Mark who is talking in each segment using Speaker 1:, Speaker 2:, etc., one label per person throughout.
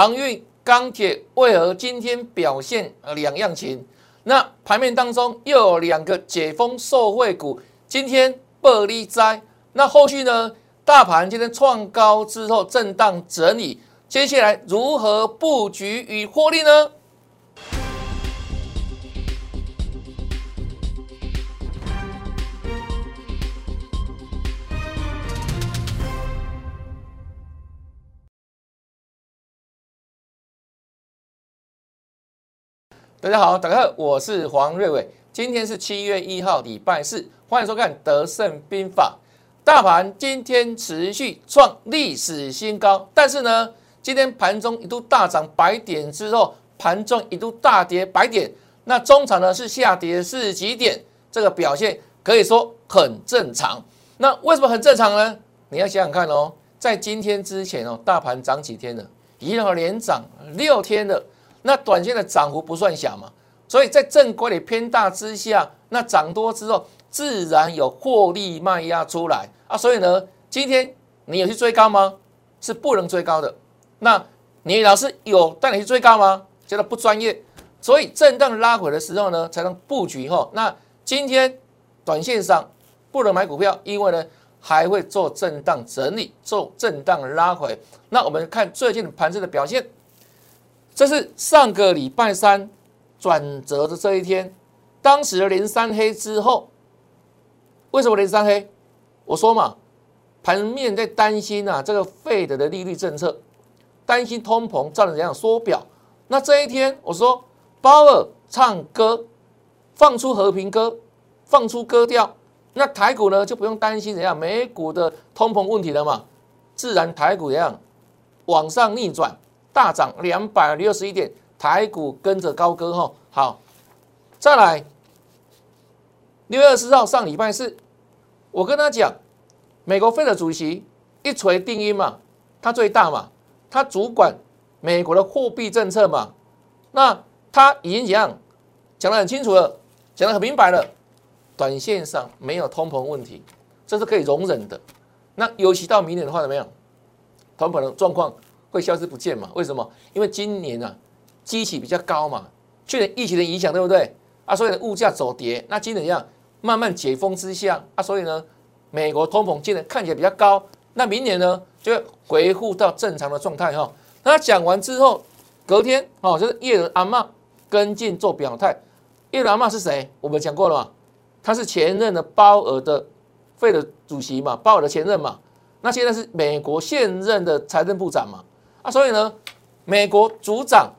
Speaker 1: 航运、钢铁为何今天表现两样情？那盘面当中又有两个解封受惠股，今天暴利灾。那后续呢？大盘今天创高之后震荡整理，接下来如何布局与获利呢？大家好，大家好，我是黄瑞伟。今天是七月一号，礼拜四，欢迎收看《德胜兵法》。大盘今天持续创历史新高，但是呢，今天盘中一度大涨百点之后，盘中一度大跌百点。那中场呢是下跌四十几点，这个表现可以说很正常。那为什么很正常呢？你要想想看哦，在今天之前哦，大盘涨几天了？一连涨六天了。那短线的涨幅不算小嘛，所以在正规的偏大之下，那涨多之后，自然有获利卖压出来啊。所以呢，今天你有去追高吗？是不能追高的。那你老师有带你去追高吗？觉得不专业。所以震荡拉回的时候呢，才能布局哈。那今天短线上不能买股票，因为呢还会做震荡整理，做震荡拉回。那我们看最近的盘子的表现。这是上个礼拜三转折的这一天，当时连三黑之后，为什么连三黑？我说嘛，盘面在担心啊，这个费德的利率政策，担心通膨造成怎样缩表。那这一天我说，鲍尔唱歌，放出和平歌，放出歌调，那台股呢就不用担心怎样美股的通膨问题了嘛，自然台股怎样往上逆转。大涨两百六十一点，台股跟着高歌哈。好，再来六月二十号上礼拜四，我跟他讲，美国费的主席一锤定音嘛，他最大嘛，他主管美国的货币政策嘛，那他已经怎样讲得很清楚了，讲得很明白了，短线上没有通膨问题，这是可以容忍的。那尤其到明年的话怎么样？通膨的状况。会消失不见嘛？为什么？因为今年啊，基期比较高嘛，去年疫情的影响，对不对？啊，所以物价走跌。那今年一样，慢慢解封之下啊，所以呢，美国通膨今年看起来比较高。那明年呢，就会回复到正常的状态哈。那讲完之后，隔天哦，就是叶伦阿妈跟进做表态。叶伦阿妈是谁？我们讲过了嘛？他是前任的鲍尔的费的主席嘛，鲍尔的前任嘛。那现在是美国现任的财政部长嘛？啊，所以呢，美国主掌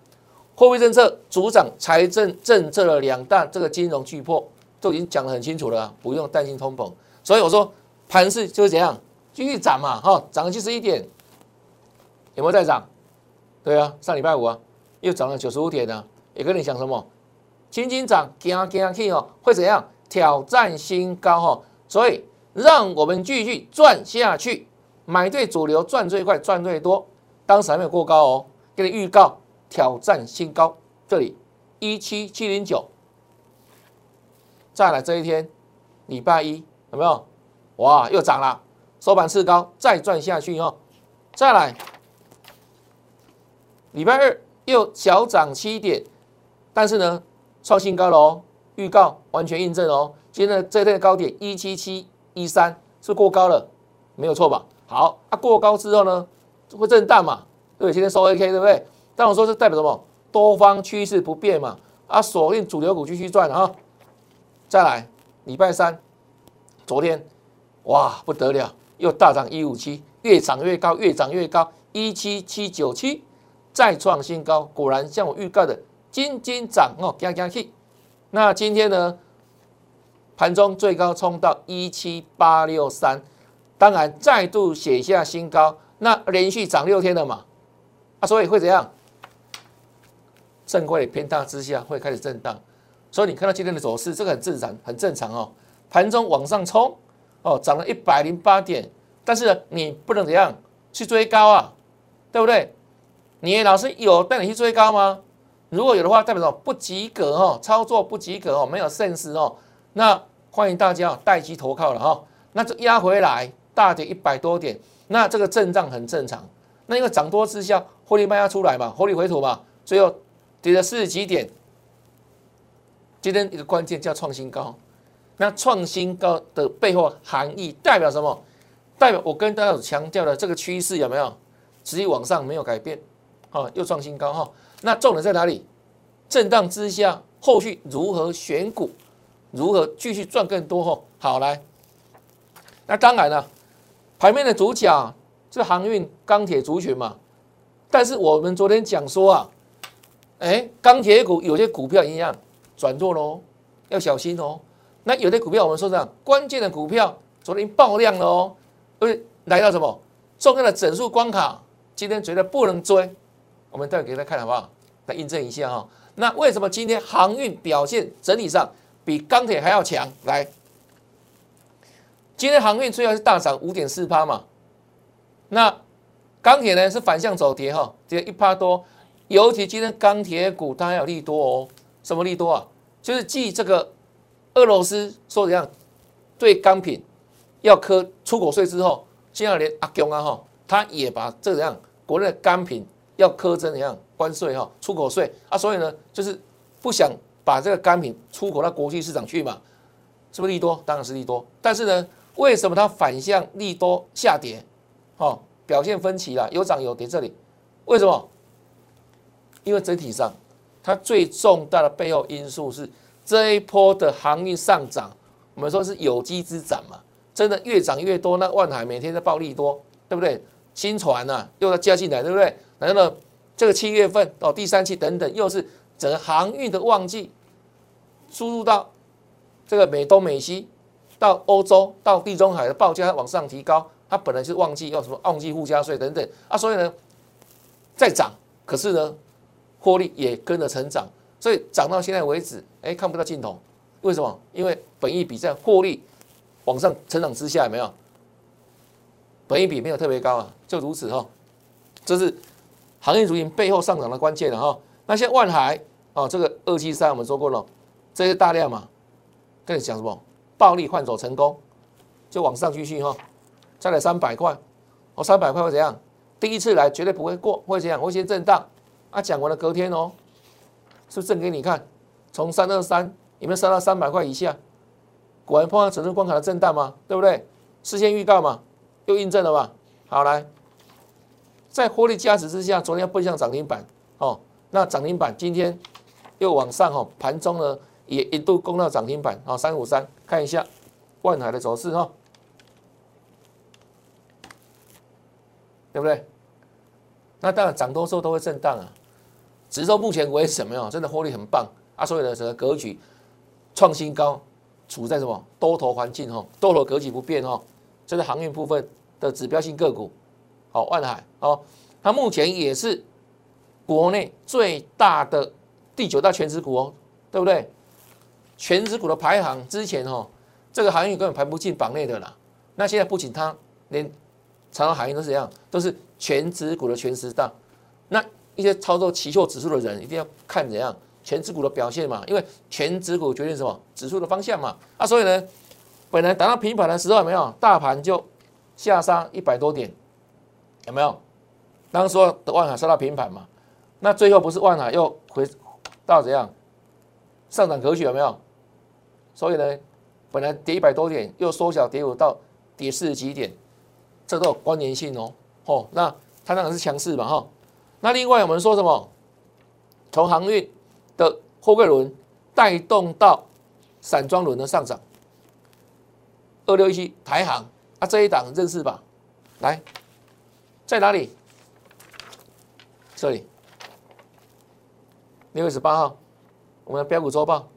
Speaker 1: 货币政策、主掌财政政策的两大这个金融巨破都已经讲得很清楚了，不用担心通膨。所以我说盘势就是怎样继续涨嘛，哈，涨了七十一点，有没有再涨？对啊，上礼拜五啊，又涨了九十五点呢。也跟你讲什么？轻轻涨，惊惊气哦，会怎样？挑战新高哈。所以让我们继续赚下去，买对主流，赚最快，赚最多。当时还没有过高哦，给你预告挑战新高，这里一七七零九，再来这一天，礼拜一有没有？哇，又涨了，收盘次高，再赚下去哦。再来，礼拜二又小涨七点，但是呢，创新高了哦，预告完全印证哦。今天的这天的高点一七七一三是过高了，没有错吧？好，啊过高之后呢？会震荡嘛？对，今天收 AK 对不对？但我说是代表什么？多方趋势不变嘛。啊，锁定主流股继续赚啊！再来，礼拜三，昨天，哇，不得了，又大涨一五七，越涨越高，越涨越高，一七七九七，再创新高。果然像我预告的，金金涨哦，加加气。那今天呢？盘中最高冲到一七八六三，当然再度写下新高。那连续涨六天了嘛，啊，所以会怎样？正规偏大之下会开始震荡，所以你看到今天的走势，这个很自然，很正常哦。盘中往上冲，哦，涨了一百零八点，但是你不能怎样去追高啊，对不对？你老师有带你去追高吗？如果有的话，代表什么？不及格哦，操作不及格哦，没有 sense 哦。那欢迎大家待机投靠了哈，那就压回来，大跌一百多点。那这个震荡很正常，那因为涨多之下，获利卖压出来嘛，获利回吐嘛，最后跌了四十几点。今天一个关键叫创新高，那创新高的背后含义代表什么？代表我跟大家有强调的这个趋势有没有持续往上没有改变？啊，又创新高哈。那重点在哪里？震荡之下，后续如何选股？如何继续赚更多？哈，好来。那当然了，盘面的主角是航运、钢铁族群嘛。但是我们昨天讲说啊，哎，钢铁股有些股票一样。转弱喽，要小心哦。那有的股票我们说这样，关键的股票昨天爆量了哦，因为来到什么重要的整数关卡，今天觉得不能追，我们待会给大家看好不好？来印证一下哈。那为什么今天航运表现整体上比钢铁还要强？来，今天航运虽然是大涨五点四趴嘛，那钢铁呢是反向走跌哈，跌一趴多，尤其今天钢铁股它有利多哦。什么利多啊？就是继这个俄罗斯说怎样对钢品要科出口税之后，现在连阿公啊哈，他也把这样国内的钢品要科怎样关税哈，出口税啊，所以呢，就是不想把这个钢品出口到国际市场去嘛，是不是利多？当然是利多。但是呢，为什么它反向利多下跌？哦，表现分歧了，有涨有跌。这里为什么？因为整体上。它最重大的背后因素是这一波的航运上涨，我们说是有机之涨嘛，真的越涨越多。那万海每天在暴利多，对不对？新船呐又要加进来，对不对？然后呢，这个七月份哦，第三期等等，又是整个航运的旺季，输入到这个美东美西，到欧洲到地中海的报价往上提高，它本来是旺季，要什么旺季附加税等等啊，所以呢再涨，可是呢。获利也跟着成长，所以涨到现在为止，哎，看不到尽头。为什么？因为本益比在获利往上成长之下，有没有？本益比没有特别高啊，就如此哈。这是行业主群背后上涨的关键了哈。那现在万海哦，这个二七三我们说过了，这些大量嘛，跟你讲什么？暴力换手成功，就往上继续哈。再来三百块，哦，三百块会怎样？第一次来绝对不会过，会怎样？会先震荡。啊，讲完了隔天哦，是不是证给你看？从三二三有没有杀到三百块以下？果然碰到整数关卡的震荡嘛？对不对？事先预告嘛，又印证了嘛。好来，在获利加持之下，昨天要奔向涨停板哦。那涨停板今天又往上哦，盘中呢也一度攻到涨停板哦，三五三，看一下万海的走势哈，对不对？那当然涨多候都会震荡啊。只是说目前为止什么样，真的获利很棒啊！所以呢，整个格局创新高，处在什么多头环境哈？多头格局不变哈？这是航运部分的指标性个股，好，万海哦，它目前也是国内最大的第九大全值股哦，对不对？全值股的排行之前哦，这个航运根本排不进榜内的啦。那现在不仅它，连长荣海运都是这样，都是全值股的全十大，那。一些操作期货指数的人一定要看怎样全指股的表现嘛，因为全指股决定什么指数的方向嘛。啊，所以呢，本来达到平盘的时候，有没有大盘就下杀一百多点，有没有？当时说的万海杀到平盘嘛，那最后不是万海又回到怎样上涨格局有没有？所以呢，本来跌一百多点，又缩小跌五到跌四十几点，这都有关联性哦。哦，那它当然是强势嘛，哈。那另外我们说什么？从航运的货柜轮带动到散装轮的上涨，二六一七台航啊这一档认识吧？来，在哪里？这里，六月十八号，我们的标股周报，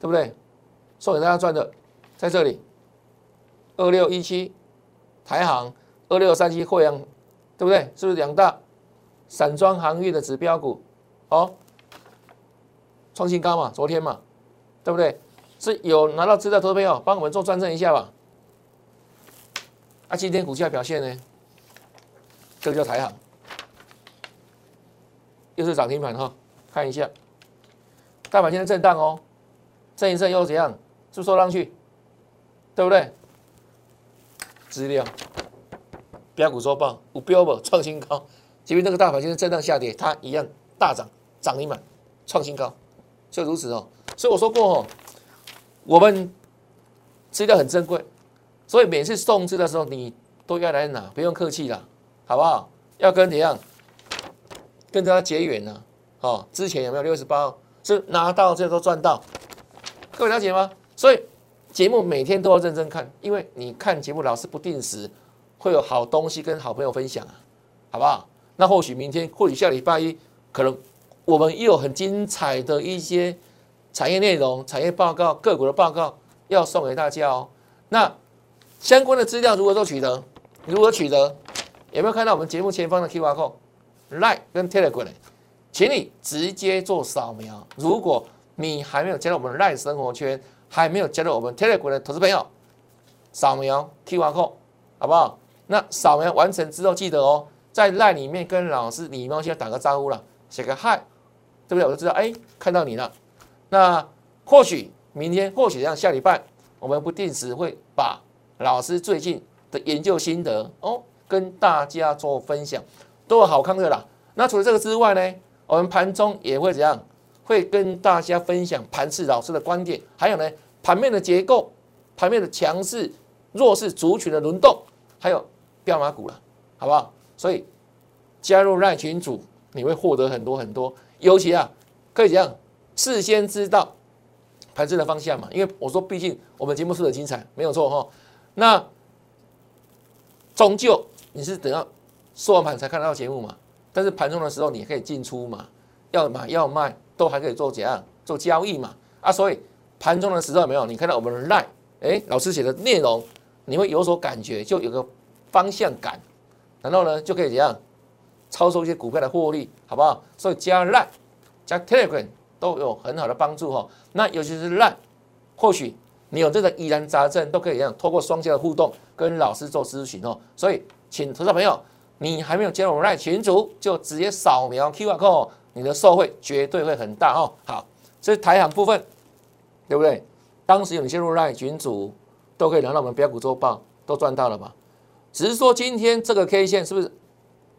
Speaker 1: 对不对？送给大家赚的，在这里，二六一七台航，二六三七惠阳，对不对？是不是两大？散装航运的指标股，哦，创新高嘛，昨天嘛，对不对？是有拿到资料投票，帮我们做转正一下吧。啊，今天股价表现呢？这个叫台航，又是涨停板哈，看一下，大盘现在震荡哦，震一震又怎样？是不是收上去？对不对？资料，标股周报，五标不创新高。即便那个大盘现在震荡下跌，它一样大涨，涨停板创新高，就如此哦。所以我说过哦，我们资料很珍贵，所以每次送资的时候，你都要来拿，不用客气啦，好不好？要跟怎样跟大家结缘呢？哦，之前有没有六十八是拿到这都赚到？各位了解吗？所以节目每天都要认真看，因为你看节目老是不定时，会有好东西跟好朋友分享啊，好不好？那或许明天，或许下礼拜一，可能我们又有很精彩的一些产业内容、产业报告、个股的报告要送给大家哦。那相关的资料如何做取得？如何取得？有没有看到我们节目前方的 Q R code？Line 跟 Telegram，请你直接做扫描。如果你还没有加入我们 Line 生活圈，还没有加入我们 Telegram 的投资朋友，扫描 Q R code 好不好？那扫描完成之后，记得哦。在赖里面跟老师礼貌性打个招呼了，写个嗨，对不对？我就知道，哎，看到你了。那或许明天，或许像下礼拜，我们不定时会把老师最近的研究心得哦，跟大家做分享，都有好看的啦。那除了这个之外呢，我们盘中也会怎样？会跟大家分享盘市老师的观点，还有呢，盘面的结构、盘面的强势、弱势族群的轮动，还有标码股了，好不好？所以加入赖群组，你会获得很多很多，尤其啊，可以讲事先知道盘子的方向嘛。因为我说，毕竟我们节目是很精彩，没有错哈。那终究你是等到收完盘才看得到节目嘛。但是盘中的时候，你可以进出嘛，要买要卖都还可以做怎样做交易嘛。啊，所以盘中的时候有没有？你看到我们的赖，哎，老师写的内容，你会有所感觉，就有个方向感。然后呢，就可以怎样操作一些股票的获利，好不好？所以加 Line、加 Telegram 都有很好的帮助哈。那尤其是 Line，或许你有这个疑难杂症，都可以这样透过双向的互动跟老师做咨询哦。所以，请投资朋友，你还没有加入 Line 群组，就直接扫描 QR code，你的受惠绝对会很大哦。好，这是台行部分，对不对？当时有你进入 Line 群组，都可以拿到我们标股周报，都赚到了吧？只是说今天这个 K 线是不是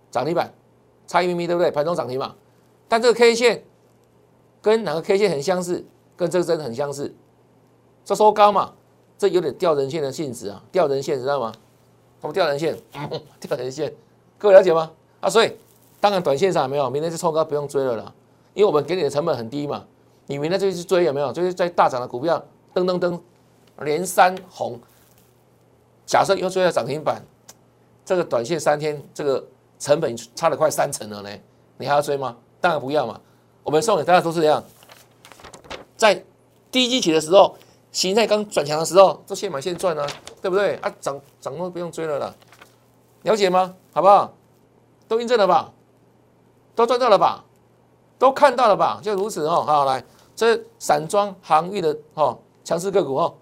Speaker 1: 涨停板，差一咪咪，对不对？盘中涨停嘛。但这个 K 线跟哪个 K 线很相似？跟这个真的很相似。这收高嘛，这有点吊人线的性质啊，吊人线知道吗？什么吊人线？吊人线，各位了解吗？啊，所以当然短线上没有，明天是冲高不用追了啦，因为我们给你的成本很低嘛。你明天就去追有没有？就是在大涨的股票，噔噔噔，连三红。假设又追到涨停板。这个短线三天，这个成本差了快三成了呢，你还要追吗？当然不要嘛。我们送给大家都是这样，在低基期的时候，形态刚转强的时候，都现买现赚啊，对不对？啊，涨涨都不用追了啦，了解吗？好不好？都印证了吧？都赚到了吧？都看到了吧？就如此哦。好，来，这散装航运的哦，强势个股哦。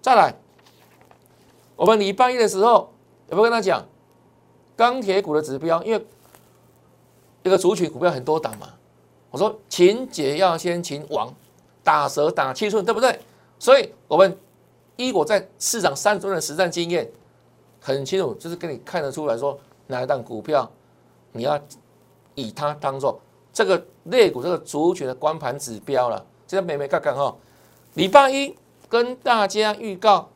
Speaker 1: 再来，我们礼拜一的时候。有没有跟他讲钢铁股的指标？因为一个主群股票很多档嘛。我说擒姐要先擒王，打蛇打七寸，对不对？所以我们一我在市场三十多年的实战经验很清楚，就是跟你看得出来说哪一档股票你要以它当做这个类股这个族群的光盘指标了。现在美美看看哈，礼拜一跟大家预告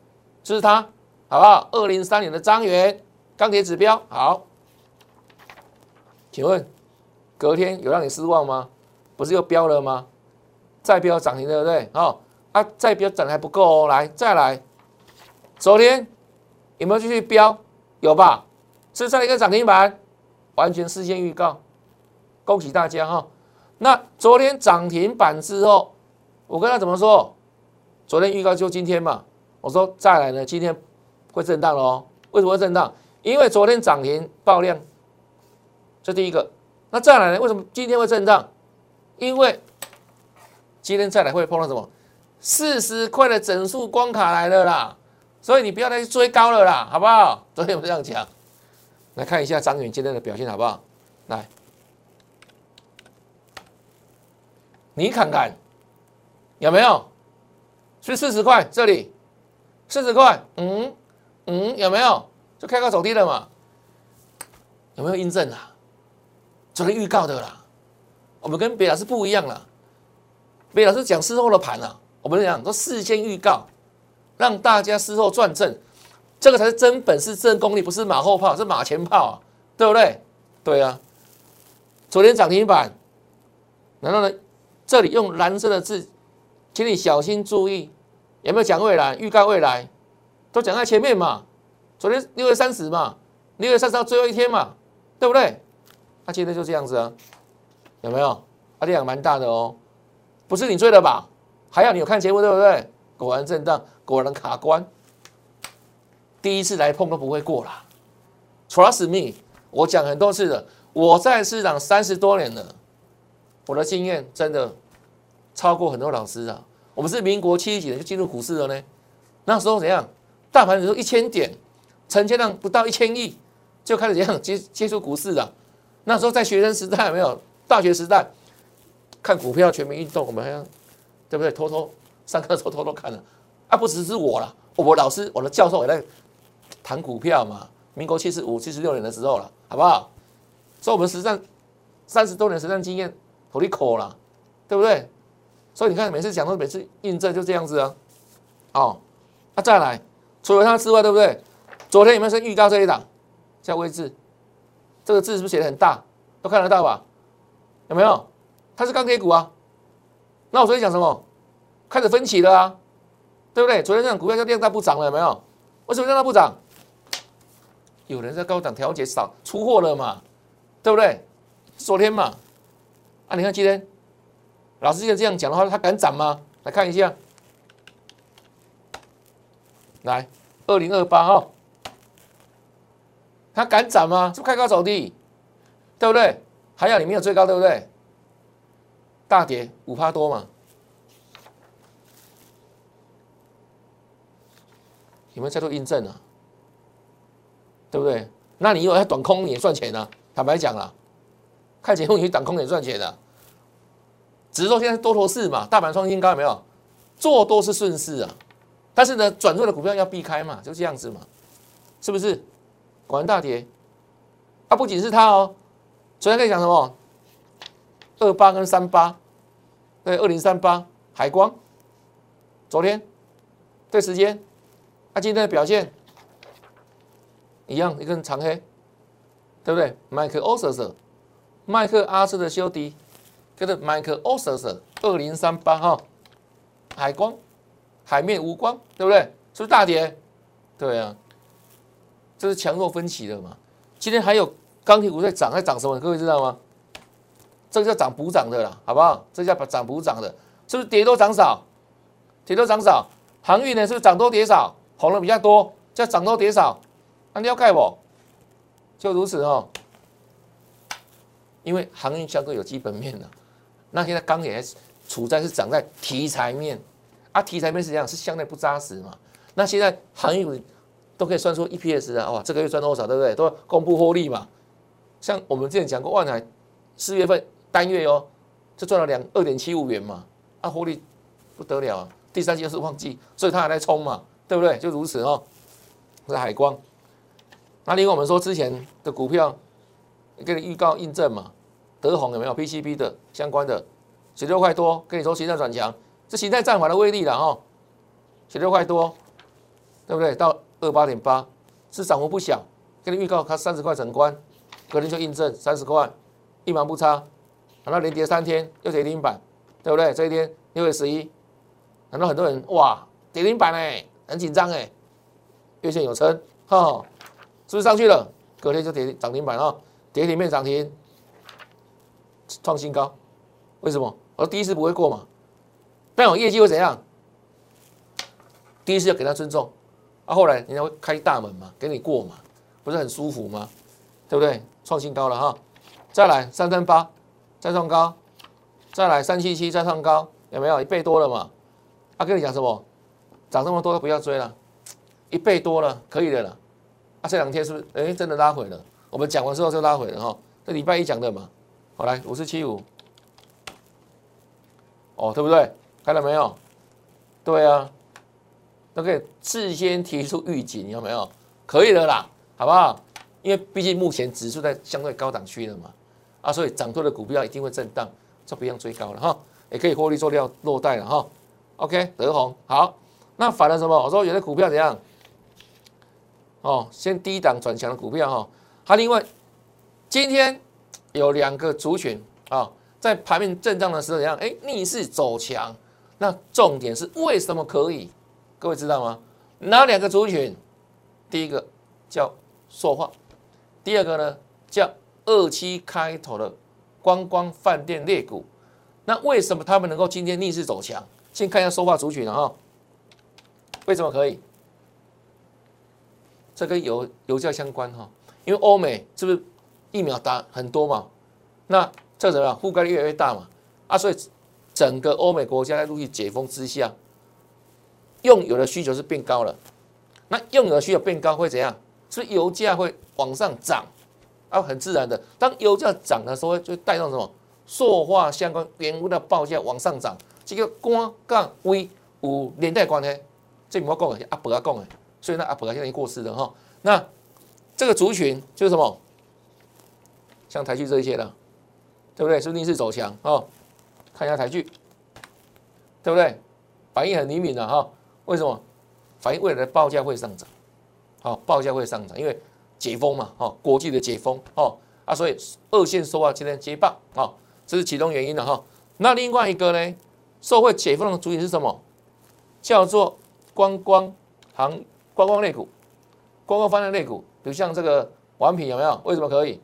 Speaker 1: 就是它。好不好？二零三年的张元钢铁指标好，请问隔天有让你失望吗？不是又飙了吗？再飙涨停对不对？哦，啊，再飙涨还不够哦，来再来，昨天有没有继续飙？有吧？是上一个涨停板，完全事先预告，恭喜大家哈。那昨天涨停板之后，我跟他怎么说？昨天预告就今天嘛，我说再来呢，今天。会震荡喽？为什么会震荡？因为昨天涨停爆量，这第一个。那再来呢？为什么今天会震荡？因为今天再来会碰到什么？四十块的整数关卡来了啦，所以你不要再去追高了啦，好不好？昨天我这样讲，来看一下张远今天的表现好不好？来，你看看有没有？是四十块这里，四十块，嗯。嗯，有没有就开高走低了嘛？有没有印证啊？昨天预告的啦。我们跟别老师不一样了，别老师讲事后的盘啊，我们讲都事先预告，让大家事后赚正，这个才是真本事、真功力，不是马后炮，是马前炮啊，对不对？对啊，昨天涨停板，然后呢，这里用蓝色的字，请你小心注意，有没有讲未来？预告未来，都讲在前面嘛。昨天六月三十嘛，六月三十号最后一天嘛，对不对？那今天就这样子啊。有没有？啊，量蛮大的哦，不是你追的吧？还要你有看节目对不对？果然震荡，果然卡关，第一次来碰都不会过啦。Trust me，我讲很多次了，我在市场三十多年了，我的经验真的超过很多老师啊。我们是民国七十几年就进入股市了呢，那时候怎样？大盘只有一千点，成交量不到一千亿，就开始怎样接接触股市了。那时候在学生时代没有？大学时代看股票全民运动，我们还要对不对？偷偷上课的时候偷偷看了啊！不只是我了，我老师、我的教授也在谈股票嘛。民国七十五、七十六年的时候了，好不好？所以我们实战三十多年实战经验，火力口了，对不对？所以你看，每次讲都每次印证就这样子啊。哦，那再来，除了它之外，对不对？昨天有没有先预告这一档叫位置？这个字是不是写的很大？都看得到吧？有没有？它是钢铁股啊。那我昨天讲什么？开始分歧了啊，对不对？昨天这种股票就量大不涨了，有没有？为什么量大不涨？有人在高档调节少出货了嘛，对不对？昨天嘛，啊，你看今天，老师现这样讲的话，它敢涨吗？来看一下，来，二零二八号，它敢涨吗？是不开高走低，对不对？还有你没有最高，对不对？大跌五趴多嘛？有没有再做印证啊？对不对？那你以为短空你也赚钱啊？坦白讲了，看节目你短空也赚钱的，只是说现在多头市嘛，大盘创新高有没有？做多是顺势啊，但是呢，转弱的股票要避开嘛，就这样子嘛，是不是？果然大跌，啊，不仅是它哦。昨天可以讲什么？二八跟三八，对，二零三八海光。昨天对时间，那今天的表现一样，一根长黑，对不对？麦克欧瑟瑟，麦克阿瑟的修迪，跟着麦克欧瑟瑟，二零三八哈，海光，海面无光，对不对？是不是大跌？对啊，这是强弱分歧的嘛。今天还有。钢铁股在涨，在涨什么？各位知道吗？这个叫涨补涨的啦，好不好？这叫涨补涨的，是不是跌多涨少？跌多涨少。航运呢？是不是涨多跌少？红的比较多，叫涨多跌少。那你要盖不？就如此哦。因为航运相对有基本面的，那现在钢铁处在是涨在题材面，啊，题材面是这样，是相对不扎实嘛。那现在航运都可以算出 EPS 啊，哇，这个月赚多少，对不对？都公布获利嘛。像我们之前讲过，万海四月份单月哦，就赚了两二点七五元嘛，啊，获利不得了啊！第三季又是旺季，所以它还在冲嘛，对不对？就如此哦。是海光，那另外我们说之前的股票，给你预告印证嘛，德宏有没有 PCB 的相关的，十六块多，跟你说形态转强，是形态战法的威力了哦，十六块多，对不对？到二八点八，是涨幅不小，给你预告它三十块整关。隔天就印证三十块，一毛不差。难道连跌三天又跌停板，对不对？这一天六月十一，难道很多人哇跌停板哎，很紧张哎，月线有撑，哈，是不是上去了？隔天就跌涨停板啊，跌停面涨停，创新高。为什么？我第一次不会过嘛，但我业绩会怎样？第一次要给他尊重，啊，后来人家会开大门嘛，给你过嘛，不是很舒服吗？对不对？创新高了哈，再来三三八，再创高，再来三七七，再创高，有没有一倍多了嘛？他跟你讲什么？涨这么多都不要追了，一倍多了，可以的了。啊，这两天是不是？哎，真的拉回了。我们讲完之后就拉回了哈。这礼拜一讲的嘛，好来五四七五，哦，对不对？看到没有？对啊，都可以事先提出预警，有没有？可以的啦，好不好？因为毕竟目前指数在相对高档区了嘛，啊，所以涨多的股票一定会震荡，就不用追高了哈，也可以获利做掉落袋了哈。OK，德宏好，那反了什么？我说有的股票怎样？哦，先低档转强的股票哈，它另外今天有两个族群啊，在盘面震荡的时候怎样？哎，逆势走强。那重点是为什么可以？各位知道吗？哪两个族群？第一个叫塑化，第二个呢叫二七开头的观光饭店类股。那为什么他们能够今天逆势走强？先看一下塑化族群啊，为什么可以？这跟油油价相关哈，因为欧美是不是疫苗打很多嘛？那这怎么样？覆盖率越来越大嘛？啊，所以。整个欧美国家在陆续解封之下，用油的需求是变高了。那用油的需求变高会怎样？是油价会往上涨？啊，很自然的，当油价涨的时候，就带动什么？塑化相关原物的报价往上涨。这个光杠 V 有连带关系。这我讲的阿伯阿讲的，所以那阿伯现在已经过世了哈。那这个族群就是什么？像台剧这一些的，对不对？是逆势走强哦。看一下台剧，对不对？反应很灵敏的哈。为什么？反应未来的报价会上涨，好，报价会上涨，因为解封嘛，哈，国际的解封，哦，啊，所以二线说话今天接棒，啊，这是其中原因的哈。那另外一个呢，受惠解封的主体是什么？叫做观光行、观光类股、观光翻的类股，比如像这个玩品有没有？为什么可以？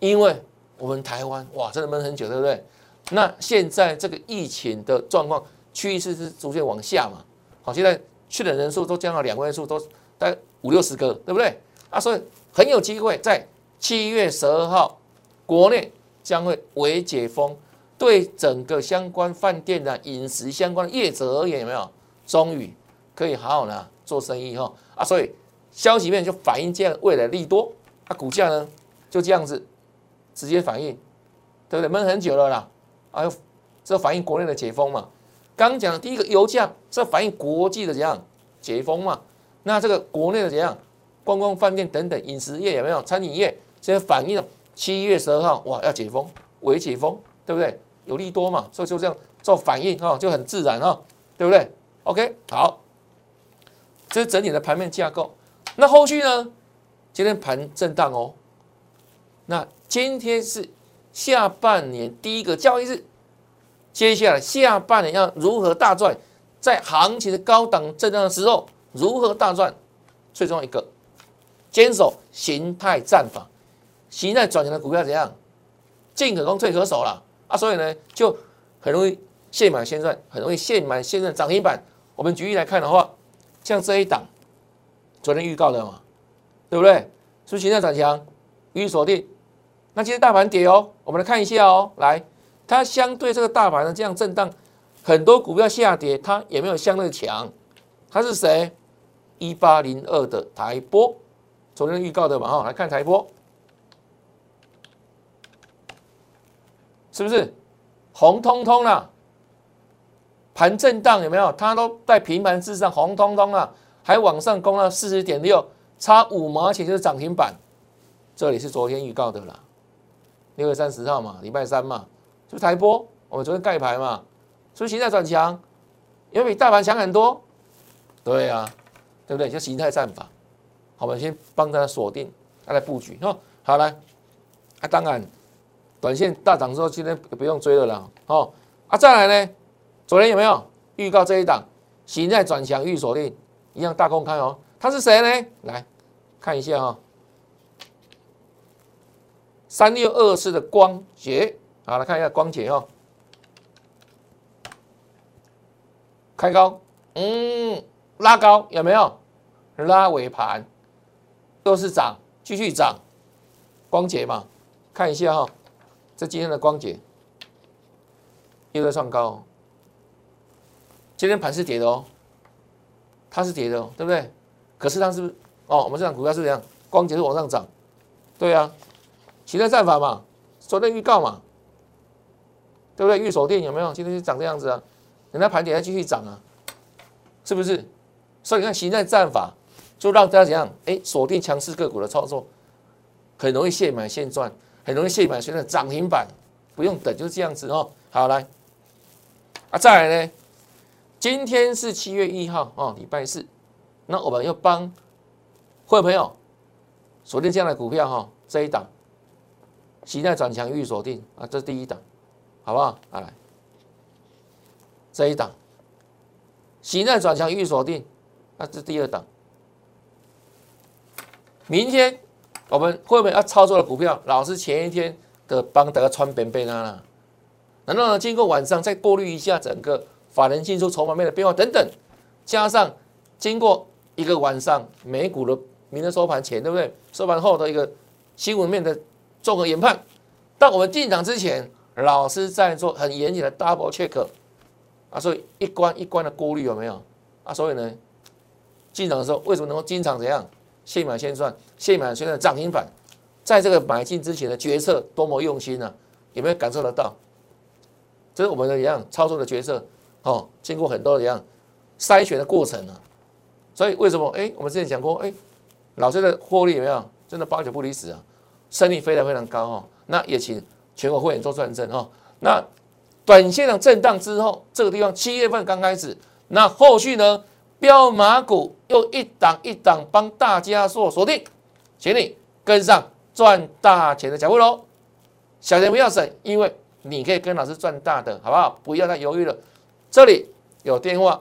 Speaker 1: 因为。我们台湾哇，真的闷很久，对不对？那现在这个疫情的状况趋势是逐渐往下嘛？好，现在去的人数都降到两位数，都大概五六十个，对不对？啊，所以很有机会在七月十二号，国内将会微解封，对整个相关饭店的饮食相关的业者而言，有没有？终于可以好好的做生意哈！啊，所以消息面就反映这样未来利多，啊，股价呢就这样子。直接反应，对不对？闷很久了啦，啊，这反映国内的解封嘛。刚讲的第一个油价，这反映国际的怎样解封嘛？那这个国内的怎样观光饭店等等饮食业有没有？餐饮业这些反映七月十二号哇要解封，微解封，对不对？有利多嘛，所以就这样做反应哈，就很自然哈，对不对？OK，好，这是整体的盘面架构。那后续呢？今天盘震荡哦，那。今天是下半年第一个交易日，接下来下半年要如何大赚？在行情的高档震荡的时候，如何大赚？最重要一个，坚守形态战法，形态转型的股票怎样？进可攻，退可守了啊！所以呢，就很容易现买现赚，很容易现买现赚涨停板。我们举例来看的话，像这一档，昨天预告的嘛，对不对？是不是形态转强？予以锁定。那今天大盘跌哦，我们来看一下哦。来，它相对这个大盘的这样震荡，很多股票下跌，它也没有相对强。它是谁？一八零二的台波，昨天预告的嘛哈。来看台波，是不是红彤彤啊？盘震荡有没有？它都在平盘之上，红彤彤啊，还往上攻了四十点六，差五毛钱就是涨停板。这里是昨天预告的啦。六月三十号嘛，礼拜三嘛，就台波，我们昨天盖牌嘛，是不是形态转强？因为比大盘强很多，对啊，对不对？就形态战法，好，我们先帮大家锁定，再来布局哦。好来，啊，当然，短线大涨之后，今天不用追了啦，哦，啊，再来呢，昨天有没有？预告这一档形态转强预锁定，一样大公开哦，他是谁呢？来看一下哈。三六二四的光洁，好来看一下光洁哦，开高，嗯，拉高有没有？拉尾盘。都是涨，继续涨，光洁嘛，看一下哈，这今天的光洁。又在创高，今天盘是跌的哦，它是跌的哦，对不对？可是它是不是？哦，我们这档股票是怎样？光洁是往上涨，对啊。形态战法嘛，昨天预告嘛，对不对？预锁定有没有？今天就长这样子啊，等它盘点再继续涨啊，是不是？所以你看形态战法，就让大家怎样？哎，锁定强势个股的操作，很容易现买现赚，很容易谢满，现在涨停板不用等，就是这样子哦。好来，啊再来呢，今天是七月一号哦，礼拜四，那我们要帮会员朋友锁定这样的股票哈，这一档，期待转强预锁定啊，这是第一档，好不好？来，这一档，期待转强预锁定，那这是第二档。明天我们会不会要操作的股票，老是前一天的帮大家穿边边啦啦？难道呢？经过晚上再过滤一下整个法人进出、筹码面的变化等等，加上经过一个晚上美股的明天收盘前，对不对？收盘后的一个新闻面的综合研判，到我们进场之前，老师在做很严谨的 double check 啊，所以一关一关的过滤有没有啊？所以呢，进场的时候为什么能够经常怎样？现买现赚，现买现赚涨停板，在这个买进之前的决策多么用心呢？有没有感受得到？这是我们的一样操作的决策哦，经过很多一样筛选的过程呢。所以为什么？哎，我们之前讲过，哎，老师的获利有没有真的八九不离十啊？胜率非常非常高哦。那也请全国会员做转正哦。那短线的震荡之后，这个地方七月份刚开始，那后续呢？标马股又一档一档帮大家做锁定，请你跟上赚大钱的脚步喽！小钱不要省，因为你可以跟老师赚大的，好不好？不要再犹豫了。这里有电话，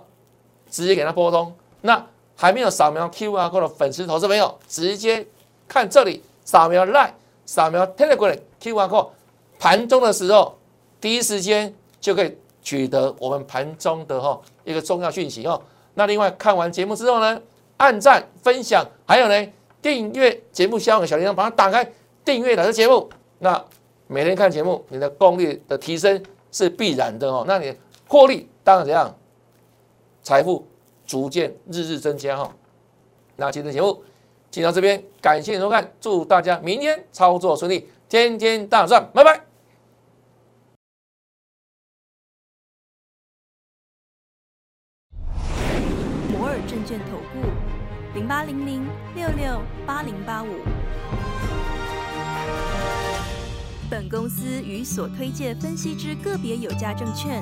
Speaker 1: 直接给他拨通。那还没有扫描 Q R code 的粉丝投资朋友，直接看这里，扫描 Line，扫描 Telegram Q R code，盘中的时候第一时间就可以取得我们盘中的哈一个重要讯息哦。那另外看完节目之后呢，按赞、分享，还有呢订阅节目下方的小铃铛，把它打开，订阅的节目。那每天看节目，你的功力的提升是必然的哦。那你获利当然怎样，财富逐渐日日增加哈。那今天节目就到这边，感谢收看，祝大家明天操作顺利，天天大赚，拜拜。
Speaker 2: 摩尔证券投顾零八零零六六八零八五。本公司与所推介分析之个别有价证券